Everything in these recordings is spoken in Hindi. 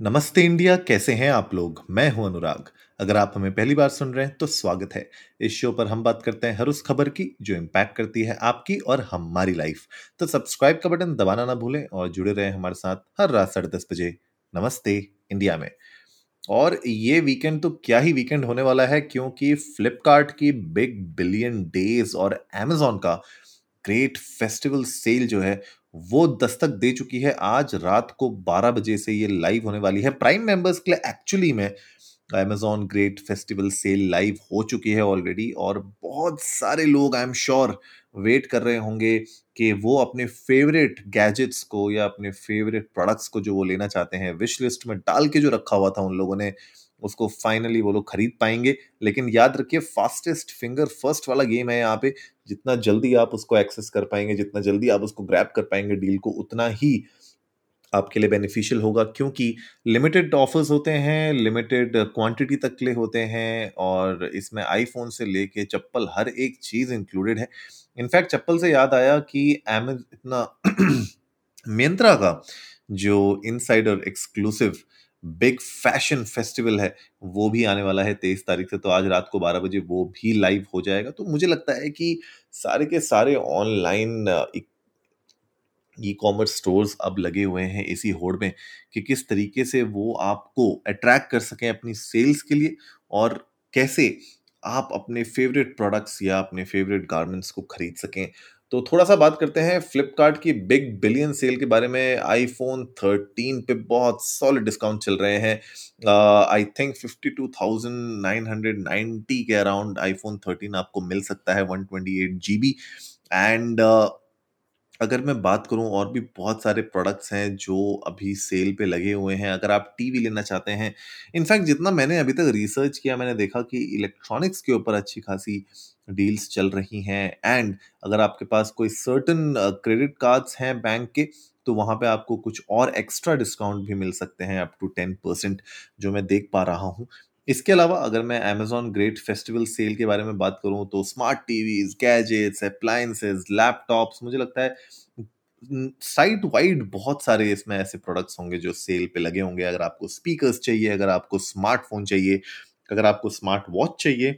नमस्ते इंडिया, कैसे हैं आप लोग? मैं हूँ अनुराग। अगर आप हमें पहली बार सुन रहे हैं तो स्वागत है। इस शो पर हम बात करते हैं हर उस खबर की, जो इम्पैक्ट करती है आपकी और हमारी लाइफ तो सब्सक्राइब का बटन दबाना ना भूलें और जुड़े रहें हमारे साथ हर रात साढ़े दस बजे। नमस्ते इंडिया में। और ये वीकेंड तो क्या ही वीकेंड होने वाला है, क्योंकि फ्लिपकार्ट की बिग बिलियन डेज़ और अमेजोन का ग्रेट फेस्टिवल सेल जो है वो दस्तक दे चुकी है आज रात को 12 बजे से ये लाइव होने वाली है। प्राइम मेंबर्स के लिए एक्चुअली में Amazon great festival sale live हो चुकी है ऑलरेडी और बहुत सारे लोग आई एम श्योर वेट कर रहे होंगे कि वो अपने फेवरेट गैजेट्स को या अपने फेवरेट प्रोडक्ट्स को जो वो लेना चाहते हैं विश लिस्ट में डाल के जो रखा हुआ था उन लोगों ने उसको फाइनली वो लोग खरीद पाएँगे। लेकिन याद रखिए फास्टेस्ट फिंगर फ़र्स्ट वाला गेम है यहाँ पे। जितना जल्दी आप उसको एक्सेस कर पाएँगे, जितना जल्दी आप उसको ग्रैप कर पाएँगे डील को, उतना ही आपके लिए बेनिफिशियल होगा। क्योंकि लिमिटेड ऑफर्स होते हैं लिमिटेड क्वांटिटी तक के होते हैं और इसमें आईफोन से लेके चप्पल हर एक चीज़ इंक्लूडेड है। इनफैक्ट चप्पल से याद आया कि एमेज इतना मियंत्रा का जो insider exclusive big fashion festival है, वो भी आने वाला है तेईस तारीख से तो आज रात को बारह बजे वो भी लाइव हो जाएगा। तो मुझे लगता है कि सारे के सारे ऑनलाइन, ई कॉमर्स स्टोर्स अब लगे हुए हैं इसी होड़ में कि किस तरीके से वो आपको अट्रैक्ट कर सकें अपनी सेल्स के लिए और कैसे आप अपने फेवरेट प्रोडक्ट्स या अपने फेवरेट गारमेंट्स को खरीद सकें। तो थोड़ा सा बात करते हैं फ्लिपकार्ट की बिग बिलियन सेल के बारे में। आईफोन 13 पे बहुत सॉलिड डिस्काउंट चल रहे हैं। आई थिंक 52,990 के अराउंड आईफोन 13 आपको मिल सकता है 128 जीबी एंड अगर मैं बात करूँ और भी बहुत सारे प्रोडक्ट्स हैं जो अभी सेल पे लगे हुए हैं, अगर आप टीवी लेना चाहते हैं, इनफैक्ट जितना मैंने अभी तक रिसर्च किया, मैंने देखा कि इलेक्ट्रॉनिक्स के ऊपर अच्छी खासी डील्स चल रही हैं एंड अगर आपके पास कोई सर्टन क्रेडिट कार्ड्स हैं बैंक के तो वहाँ पे आपको कुछ और एक्स्ट्रा डिस्काउंट भी मिल सकते हैं अप टू टेन परसेंट जो मैं देख पा रहा हूँ। इसके अलावा अगर मैं अमेजोन ग्रेट फेस्टिवल सेल के बारे में बात करूँ तो smart TVs gadgets appliances laptops मुझे लगता है साइट वाइड बहुत सारे इसमें ऐसे प्रोडक्ट्स होंगे जो सेल पे लगे होंगे। अगर आपको स्पीकर्स चाहिए, अगर आपको स्मार्टफ़ोन चाहिए, अगर आपको स्मार्ट वॉच चाहिए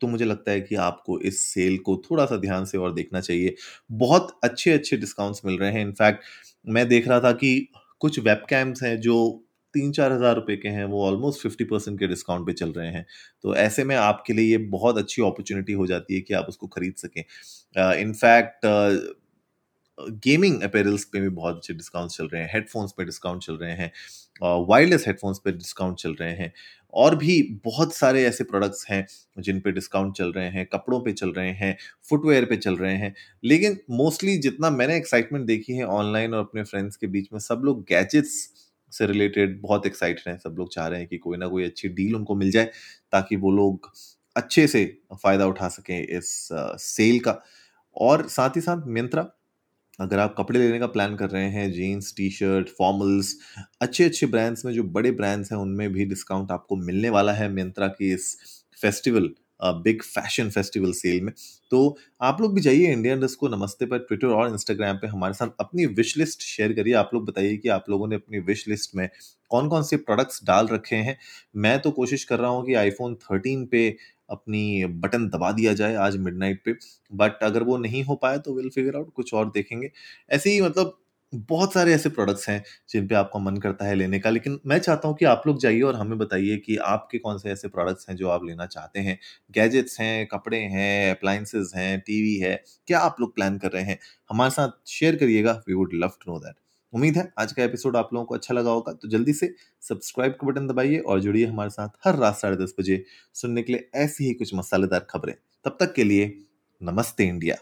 तो मुझे लगता है कि आपको इस सेल को थोड़ा सा ध्यान से और देखना चाहिए। बहुत अच्छे अच्छे डिस्काउंट्स मिल रहे हैं। इनफैक्ट मैं देख रहा था कि कुछ वेब हैं जो तीन चार हज़ार रुपए के हैं, वो ऑलमोस्ट फिफ्टी परसेंट के डिस्काउंट पे चल रहे हैं। तो ऐसे में आपके लिए ये बहुत अच्छी अपॉर्चुनिटी हो जाती है कि आप उसको खरीद सकें। इनफैक्ट गेमिंग अपेरल्स पे भी बहुत अच्छे डिस्काउंट चल रहे हैं हेडफोन्स पे डिस्काउंट चल रहे हैं वायरलेस हेडफोन्स पे डिस्काउंट चल रहे हैं। और भी बहुत सारे ऐसे प्रोडक्ट्स हैं जिन पे डिस्काउंट चल रहे हैं, कपड़ों पे चल रहे हैं फुटवेयर पे चल रहे हैं। लेकिन मोस्टली जितना मैंने एक्साइटमेंट देखी है ऑनलाइन और अपने फ्रेंड्स के बीच में, सब लोग गैजेट्स से रिलेटेड बहुत एक्साइटेड हैं, सब लोग चाह रहे हैं कि कोई ना कोई अच्छी डील उनको मिल जाए ताकि वो लोग अच्छे से फ़ायदा उठा सकें इस सेल का। और साथ ही साथ मिंत्रा, अगर आप कपड़े लेने का प्लान कर रहे हैं जीन्स टी शर्ट फॉर्मल्स अच्छे अच्छे ब्रांड्स में, जो बड़े ब्रांड्स हैं, उनमें भी डिस्काउंट आपको मिलने वाला है मिंत्रा की इस festival big fashion festival sale में। तो आप लोग भी जाइए इंडियन डस्ट को नमस्ते पर ट्विटर और इंस्टाग्राम पे हमारे साथ अपनी विश लिस्ट शेयर करिए। आप लोग बताइए कि आप लोगों ने अपनी विश लिस्ट में कौन कौन से प्रोडक्ट्स डाल रखे हैं। मैं तो कोशिश कर रहा हूँ कि आईफोन थर्टीन पे अपनी बटन दबा दिया जाए आज मिडनाइट पे। बट अगर वो नहीं हो पाया तो विल फिगर आउट कुछ और देखेंगे। ऐसे ही मतलब बहुत सारे ऐसे प्रोडक्ट्स हैं, जिन पे आपका मन करता है लेने का। लेकिन मैं चाहता हूँ कि आप लोग जाइए और हमें बताइए कि आपके कौन से ऐसे प्रोडक्ट्स हैं जो आप लेना चाहते हैं। गैजेट्स हैं, कपड़े हैं अप्लाइंसेज हैं टीवी है, क्या आप लोग प्लान कर रहे हैं? हमारे साथ शेयर करिएगा। We would love to know that उम्मीद है आज का एपिसोड आप लोगों को अच्छा लगा होगा। तो जल्दी से सब्सक्राइब का बटन दबाइए और जुड़िए हमारे साथ हर रात साढ़े दस बजे सुनने के लिए ऐसी ही कुछ मसालेदार खबरें। तब तक के लिए नमस्ते इंडिया।